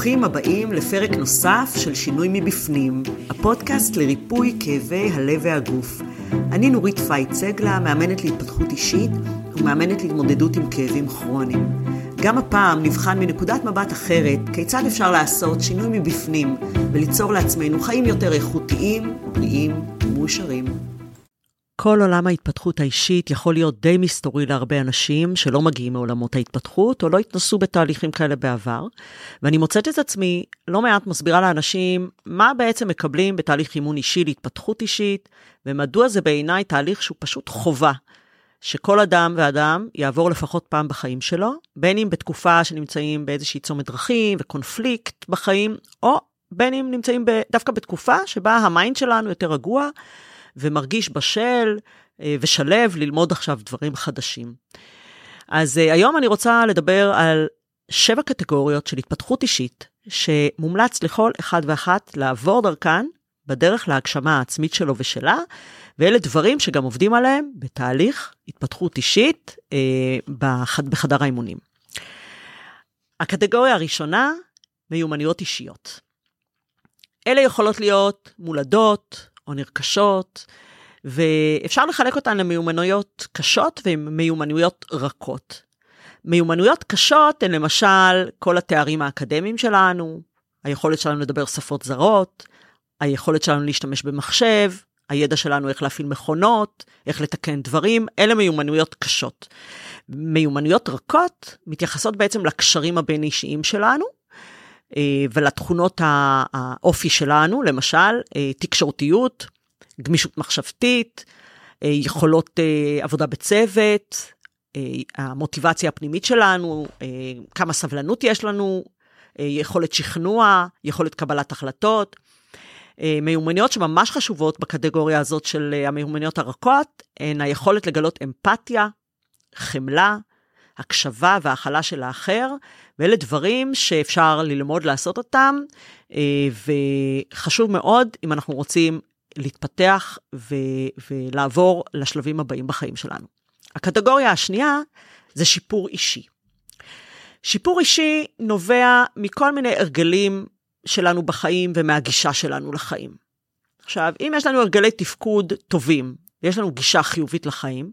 ברוכים הבאים לפרק נוסף של שינוי מבפנים, הפודקאסט לריפוי כאבי הלב והגוף. אני נורית פייט סגלה, מאמנת להתפתחות אישית ומאמנת להתמודדות עם כאבים כרוניים. גם הפעם נבחן מנקודת מבט אחרת כיצד אפשר לעשות שינוי מבפנים וליצור לעצמנו חיים יותר איכותיים, בריאים ומאושרים. כל עולם ההתפתחות האישית יכול להיות די מסתורי להרבה אנשים שלא מגיעים מעולמות ההתפתחות או לא התנסו בתהליכים כאלה בעבר. ואני מוצאת את עצמי לא מעט מסבירה לאנשים מה בעצם מקבלים בתהליך אימון אישי להתפתחות אישית, ומדוע זה בעיניי תהליך שהוא פשוט חובה. שכל אדם ואדם יעבור לפחות פעם בחיים שלו, בין אם בתקופה שנמצאים באיזושהי צומת דרכים וקונפליקט בחיים, או בין אם נמצאים דווקא בתקופה שבה ה mind שלנו יותר רגוע, ומרגיש בשל אה, ושלב ללמוד עכשיו דברים חדשים. אז אה, היום אני רוצה לדבר על שבע קטגוריות של התפתחות אישית, שמומלץ לכל אחד ואחת לעבור דרכן בדרך להגשמה העצמית שלו ושלה, ואלה דברים שגם עובדים עליהם בתהליך התפתחות אישית אה, בחד, בחדר האימונים. הקטגוריה הראשונה, מיומנויות אישיות. אלה יכולות להיות מולדות, או נרכשות, ואפשר לחלק אותן למיומנויות קשות ומיומנויות רכות. מיומנויות קשות הן למשל כל התארים האקדמיים שלנו, היכולת שלנו לדבר שפות זרות, היכולת שלנו להשתמש במחשב, הידע שלנו איך להפעיל מכונות, איך לתקן דברים, אלה מיומנויות קשות. מיומנויות רכות מתייחסות בעצם לקשרים הבין-אישיים שלנו, ולתכונות האופי שלנו, למשל, אה, תקשורתיות, גמישות מחשבתית, אה, יכולות עבודה בצוות, המוטיבציה הפנימית שלנו, כמה סבלנות יש לנו, יכולת שכנוע, יכולת קבלת החלטות. מיומנויות שממש חשובות בקטגוריה הזאת של המיומנויות הרכות, הן היכולת לגלות אמפתיה, חמלה, הקשבה והכלה של האחר, ואלה דברים שאפשר ללמוד לעשות אותם, אה, וחשוב מאוד אם אנחנו רוצים להתפתח ו- ולעבור לשלבים הבאים בחיים שלנו. הקטגוריה השנייה זה שיפור אישי. שיפור אישי נובע מכל מיני הרגלים שלנו בחיים ומהגישה שלנו לחיים. עכשיו, אם יש לנו הרגלי תפקוד טובים, ויש לנו גישה חיובית לחיים,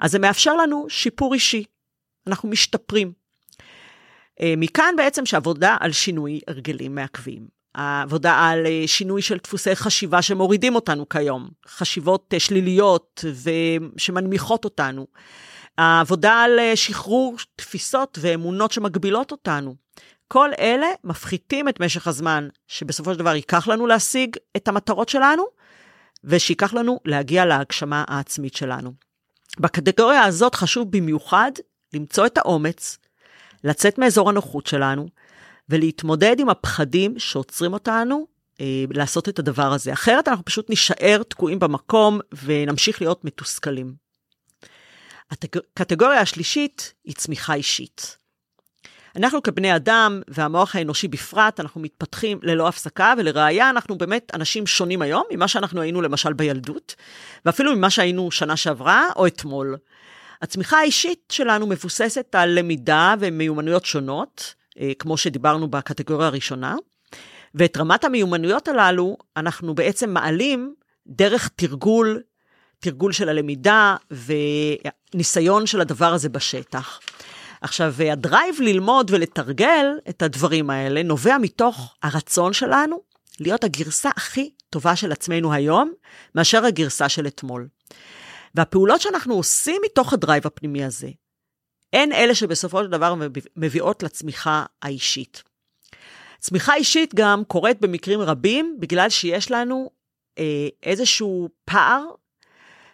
אז זה מאפשר לנו שיפור אישי. אנחנו משתפרים. אה, מכאן בעצם שעבודה על שינוי הרגלים מעכבים. העבודה על אה, שינוי של דפוסי חשיבה שמורידים אותנו כיום, חשיבות אה, שליליות ושמנמיכות אותנו. העבודה על שחרור תפיסות ואמונות שמגבילות אותנו. כל אלה מפחיתים את משך הזמן שבסופו של דבר ייקח לנו להשיג את המטרות שלנו, ושייקח לנו להגיע להגשמה העצמית שלנו. בקטגוריה הזאת חשוב במיוחד למצוא את האומץ, לצאת מאזור הנוחות שלנו, ולהתמודד עם הפחדים שעוצרים אותנו אה, לעשות את הדבר הזה. אחרת אנחנו פשוט נישאר תקועים במקום ונמשיך להיות מתוסכלים. הקטגוריה השלישית היא צמיחה אישית. אנחנו כבני אדם, והמוח האנושי בפרט, אנחנו מתפתחים ללא הפסקה, ולראיה אנחנו באמת אנשים שונים היום ממה שאנחנו היינו למשל בילדות, ואפילו ממה שהיינו שנה שעברה או אתמול. הצמיחה האישית שלנו מבוססת על למידה ומיומנויות שונות, אה, כמו שדיברנו בקטגוריה הראשונה, ואת רמת המיומנויות הללו אנחנו בעצם מעלים דרך תרגול, תרגול של הלמידה וניסיון של הדבר הזה בשטח. עכשיו, הדרייב ללמוד ולתרגל את הדברים האלה נובע מתוך הרצון שלנו להיות הגרסה הכי טובה של עצמנו היום, מאשר הגרסה של אתמול. והפעולות שאנחנו עושים מתוך הדרייב הפנימי הזה, הן אלה שבסופו של דבר מביאות לצמיחה האישית. צמיחה אישית גם קורית במקרים רבים בגלל שיש לנו אה, איזשהו פער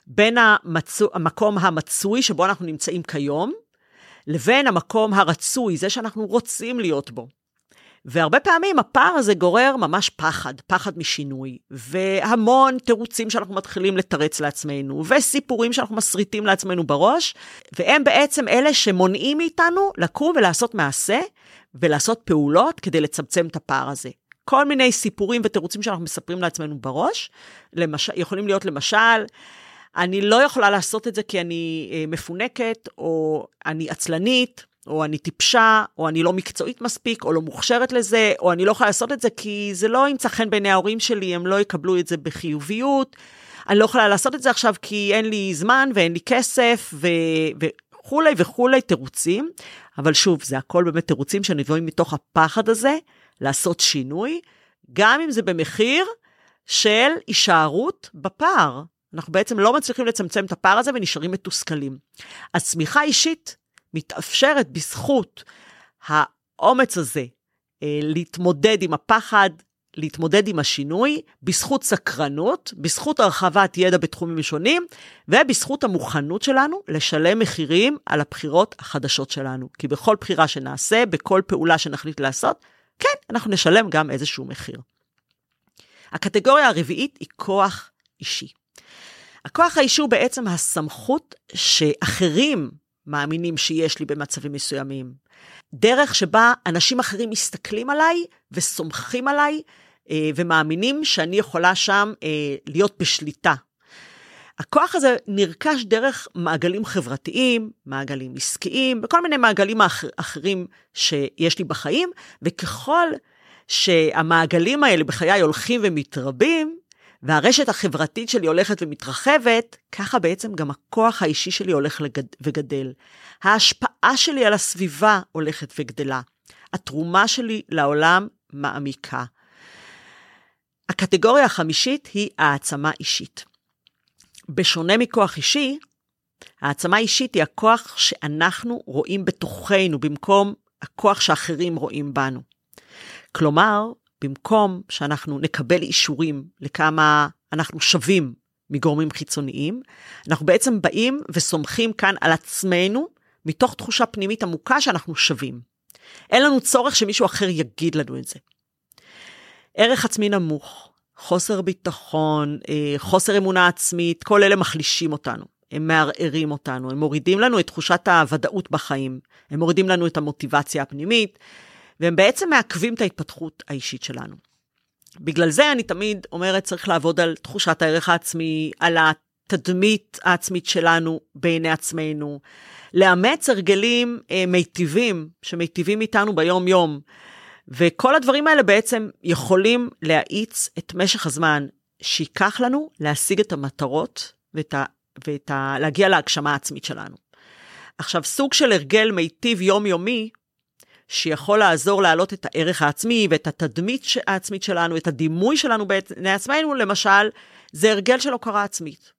בין המצו, המקום המצוי שבו אנחנו נמצאים כיום, לבין המקום הרצוי, זה שאנחנו רוצים להיות בו. והרבה פעמים הפער הזה גורר ממש פחד, פחד משינוי, והמון תירוצים שאנחנו מתחילים לתרץ לעצמנו, וסיפורים שאנחנו מסריטים לעצמנו בראש, והם בעצם אלה שמונעים מאיתנו לקום ולעשות מעשה, ולעשות פעולות כדי לצמצם את הפער הזה. כל מיני סיפורים ותירוצים שאנחנו מספרים לעצמנו בראש, למש... יכולים להיות למשל, אני לא יכולה לעשות את זה כי אני אה, מפונקת, או אני עצלנית, או אני טיפשה, או אני לא מקצועית מספיק, או לא מוכשרת לזה, או אני לא יכולה לעשות את זה כי זה לא ימצא חן בעיני ההורים שלי, הם לא יקבלו את זה בחיוביות. אני לא יכולה לעשות את זה עכשיו כי אין לי זמן ואין לי כסף ו... וכולי וכולי, תירוצים. אבל שוב, זה הכל באמת תירוצים שנבואים מתוך הפחד הזה לעשות שינוי, גם אם זה במחיר של הישארות בפער. אנחנו בעצם לא מצליחים לצמצם את הפער הזה ונשארים מתוסכלים. אז צמיחה אישית מתאפשרת בזכות האומץ הזה אה, להתמודד עם הפחד, להתמודד עם השינוי, בזכות סקרנות, בזכות הרחבת ידע בתחומים שונים, ובזכות המוכנות שלנו לשלם מחירים על הבחירות החדשות שלנו. כי בכל בחירה שנעשה, בכל פעולה שנחליט לעשות, כן, אנחנו נשלם גם איזשהו מחיר. הקטגוריה הרביעית היא כוח אישי. הכוח האישי הוא בעצם הסמכות שאחרים מאמינים שיש לי במצבים מסוימים. דרך שבה אנשים אחרים מסתכלים עליי וסומכים עליי אה, ומאמינים שאני יכולה שם אה, להיות בשליטה. הכוח הזה נרכש דרך מעגלים חברתיים, מעגלים עסקיים, וכל מיני מעגלים אחר, אחרים שיש לי בחיים, וככל שהמעגלים האלה בחיי הולכים ומתרבים, והרשת החברתית שלי הולכת ומתרחבת, ככה בעצם גם הכוח האישי שלי הולך לגד... וגדל. ההשפעה שלי על הסביבה הולכת וגדלה. התרומה שלי לעולם מעמיקה. הקטגוריה החמישית היא העצמה אישית. בשונה מכוח אישי, העצמה אישית היא הכוח שאנחנו רואים בתוכנו במקום הכוח שאחרים רואים בנו. כלומר, במקום שאנחנו נקבל אישורים לכמה אנחנו שווים מגורמים חיצוניים, אנחנו בעצם באים וסומכים כאן על עצמנו מתוך תחושה פנימית עמוקה שאנחנו שווים. אין לנו צורך שמישהו אחר יגיד לנו את זה. ערך עצמי נמוך, חוסר ביטחון, אה, חוסר אמונה עצמית, כל אלה מחלישים אותנו. הם מערערים אותנו, הם מורידים לנו את תחושת הוודאות בחיים, הם מורידים לנו את המוטיבציה הפנימית, והם בעצם מעכבים את ההתפתחות האישית שלנו. בגלל זה אני תמיד אומרת, צריך לעבוד על תחושת הערך העצמי, על התדמית העצמית שלנו בעיני עצמנו, לאמץ הרגלים אה, מיטיבים, שמיטיבים איתנו ביום-יום. וכל הדברים האלה בעצם יכולים להאיץ את משך הזמן שייקח לנו להשיג את המטרות ואת ה, ואת ה, להגשמה העצמית שלנו. עכשיו, סוג של הרגל מיטיב יומיומי, שיכול לעזור להעלות את הערך העצמי ואת התדמית העצמית שלנו, את הדימוי שלנו בעיני עצמנו, למשל, זה הרגל של הוקרה עצמית.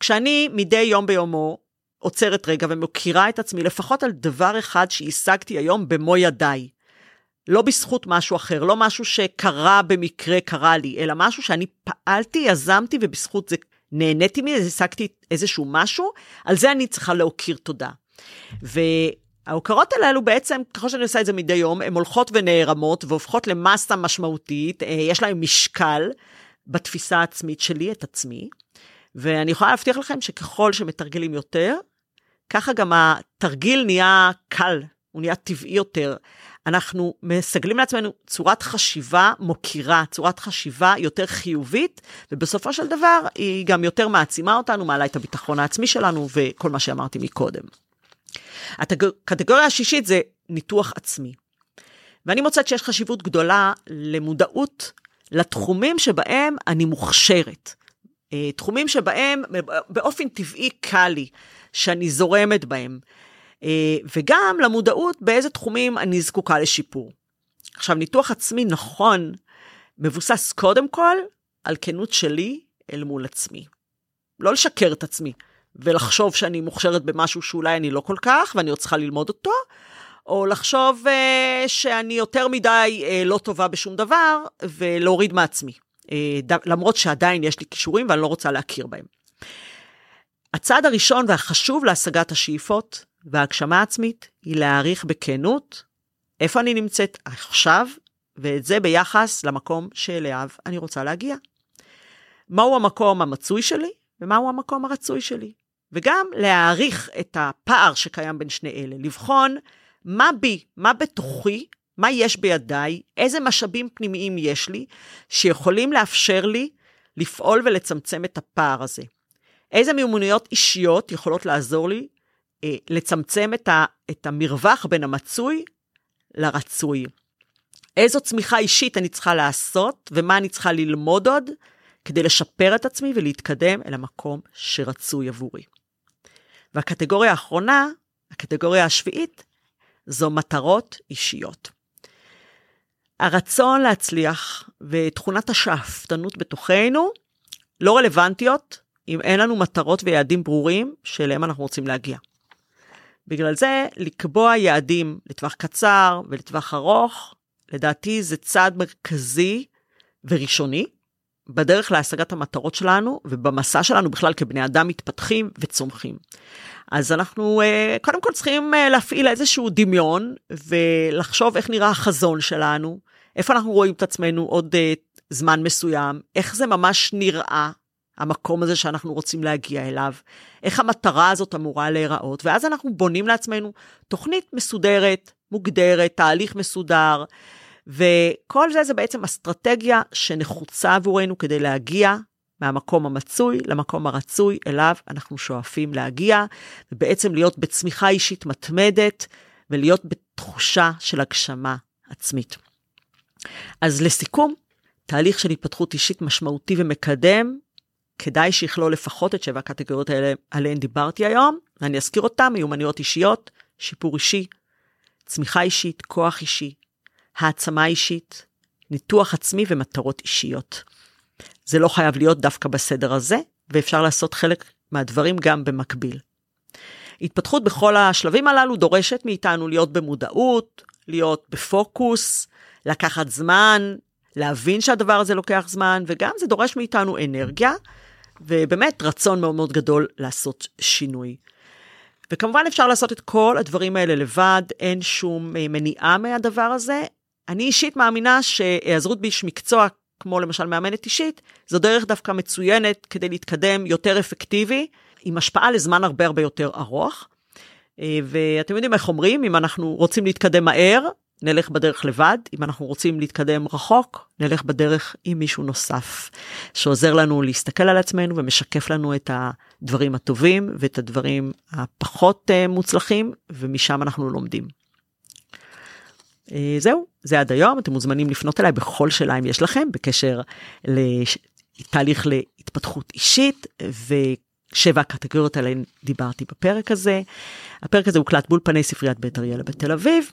כשאני מדי יום ביומו עוצרת רגע ומוקירה את עצמי לפחות על דבר אחד שהשגתי היום במו ידיי, לא בזכות משהו אחר, לא משהו שקרה במקרה, קרה לי, אלא משהו שאני פעלתי, יזמתי, ובזכות זה נהניתי מזה, השגתי איזשהו משהו, על זה אני צריכה להכיר תודה. וההוקרות הללו בעצם, ככל שאני עושה את זה מדי יום, הן הולכות ונערמות והופכות למסה משמעותית, אה, יש להן משקל בתפיסה העצמית שלי, את עצמי, ואני יכולה להבטיח לכם שככל שמתרגלים יותר, ככה גם התרגיל נהיה קל, הוא נהיה טבעי יותר. אנחנו מסגלים לעצמנו צורת חשיבה מוקירה, צורת חשיבה יותר חיובית, ובסופו של דבר היא גם יותר מעצימה אותנו, מעלה את הביטחון העצמי שלנו וכל מה שאמרתי מקודם. הקטגוריה השישית זה ניתוח עצמי. ואני מוצאת שיש חשיבות גדולה למודעות לתחומים שבהם אני מוכשרת. אה, תחומים שבהם באופן טבעי קל לי, שאני זורמת בהם. אה, וגם למודעות באיזה תחומים אני זקוקה לשיפור. עכשיו, ניתוח עצמי נכון מבוסס קודם כל על כנות שלי אל מול עצמי. לא לשקר את עצמי ולחשוב שאני מוכשרת במשהו שאולי אני לא כל כך ואני עוד צריכה ללמוד אותו, או לחשוב uh, שאני יותר מדי uh, לא טובה בשום דבר ולהוריד מעצמי. Uh, ד- למרות שעדיין יש לי כישורים ואני לא רוצה להכיר בהם. הצעד הראשון והחשוב להשגת השאיפות והגשמה עצמית היא להעריך בכנות איפה אני נמצאת עכשיו, ואת זה ביחס למקום שאליו אני רוצה להגיע. מהו המקום המצוי שלי, ומהו המקום הרצוי שלי. וגם להעריך את הפער שקיים בין שני אלה, לבחון מה בי, מה בתוכי, מה יש בידיי, איזה משאבים פנימיים יש לי, שיכולים לאפשר לי לפעול ולצמצם את הפער הזה. איזה מיומנויות אישיות יכולות לעזור לי אה, לצמצם את, ה, את המרווח בין המצוי לרצוי. איזו צמיחה אישית אני צריכה לעשות ומה אני צריכה ללמוד עוד כדי לשפר את עצמי ולהתקדם אל המקום שרצוי עבורי. והקטגוריה האחרונה, הקטגוריה השביעית, זו מטרות אישיות. הרצון להצליח ותכונת השאפתנות בתוכנו לא רלוונטיות אם אין לנו מטרות ויעדים ברורים שאליהם אנחנו רוצים להגיע. בגלל זה, לקבוע יעדים לטווח קצר ולטווח ארוך, לדעתי זה צעד מרכזי וראשוני בדרך להשגת המטרות שלנו ובמסע שלנו בכלל כבני אדם מתפתחים וצומחים. אז אנחנו אה, קודם כל צריכים אה, להפעיל איזשהו דמיון ולחשוב איך נראה החזון שלנו, איפה אנחנו רואים את עצמנו עוד אה, זמן מסוים, איך זה ממש נראה, המקום הזה שאנחנו רוצים להגיע אליו, איך המטרה הזאת אמורה להיראות, ואז אנחנו בונים לעצמנו תוכנית מסודרת, מוגדרת, תהליך מסודר, וכל זה זה בעצם אסטרטגיה שנחוצה עבורנו כדי להגיע מהמקום המצוי למקום הרצוי אליו אנחנו שואפים להגיע, ובעצם להיות בצמיחה אישית מתמדת ולהיות בתחושה של הגשמה עצמית. אז לסיכום, תהליך של התפתחות אישית משמעותי ומקדם, כדאי שיכלול לפחות את שבע הקטגוריות האלה עליהן דיברתי היום, ואני אזכיר אותן, מיומנויות אישיות, שיפור אישי, צמיחה אישית, כוח אישי, העצמה אישית, ניתוח עצמי ומטרות אישיות. זה לא חייב להיות דווקא בסדר הזה, ואפשר לעשות חלק מהדברים גם במקביל. התפתחות בכל השלבים הללו דורשת מאיתנו להיות במודעות, להיות בפוקוס, לקחת זמן, להבין שהדבר הזה לוקח זמן, וגם זה דורש מאיתנו אנרגיה, ובאמת רצון מאוד מאוד גדול לעשות שינוי. וכמובן אפשר לעשות את כל הדברים האלה לבד, אין שום אה, מניעה מהדבר הזה. אני אישית מאמינה שהיעזרות באיש מקצוע, כמו למשל מאמנת אישית, זו דרך דווקא מצוינת כדי להתקדם יותר אפקטיבי, עם השפעה לזמן הרבה הרבה יותר ארוך. אה, ואתם יודעים איך אומרים, אם אנחנו רוצים להתקדם מהר, נלך בדרך לבד, אם אנחנו רוצים להתקדם רחוק, נלך בדרך עם מישהו נוסף, שעוזר לנו להסתכל על עצמנו ומשקף לנו את הדברים הטובים ואת הדברים הפחות אה, מוצלחים, ומשם אנחנו לומדים. אה, זהו, זה עד היום, אתם מוזמנים לפנות אליי בכל שאלה אם יש לכם, בקשר לתהליך להתפתחות אישית, ושבע הקטגוריות עליהן דיברתי בפרק הזה. הפרק הזה הוקלט באולפני ספריית בית אריאלה בתל אביב.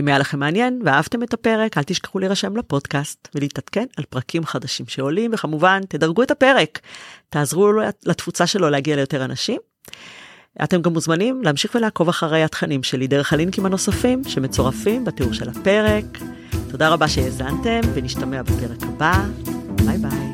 אם היה לכם מעניין ואהבתם את הפרק, אל תשכחו להירשם לפודקאסט ולהתעדכן על פרקים חדשים שעולים, וכמובן, תדרגו את הפרק, תעזרו לתפוצה שלו להגיע ליותר אנשים. אתם גם מוזמנים להמשיך ולעקוב אחרי התכנים שלי דרך הלינקים הנוספים שמצורפים בתיאור של הפרק. תודה רבה שהאזנתם, ונשתמע בפרק הבא. ביי ביי.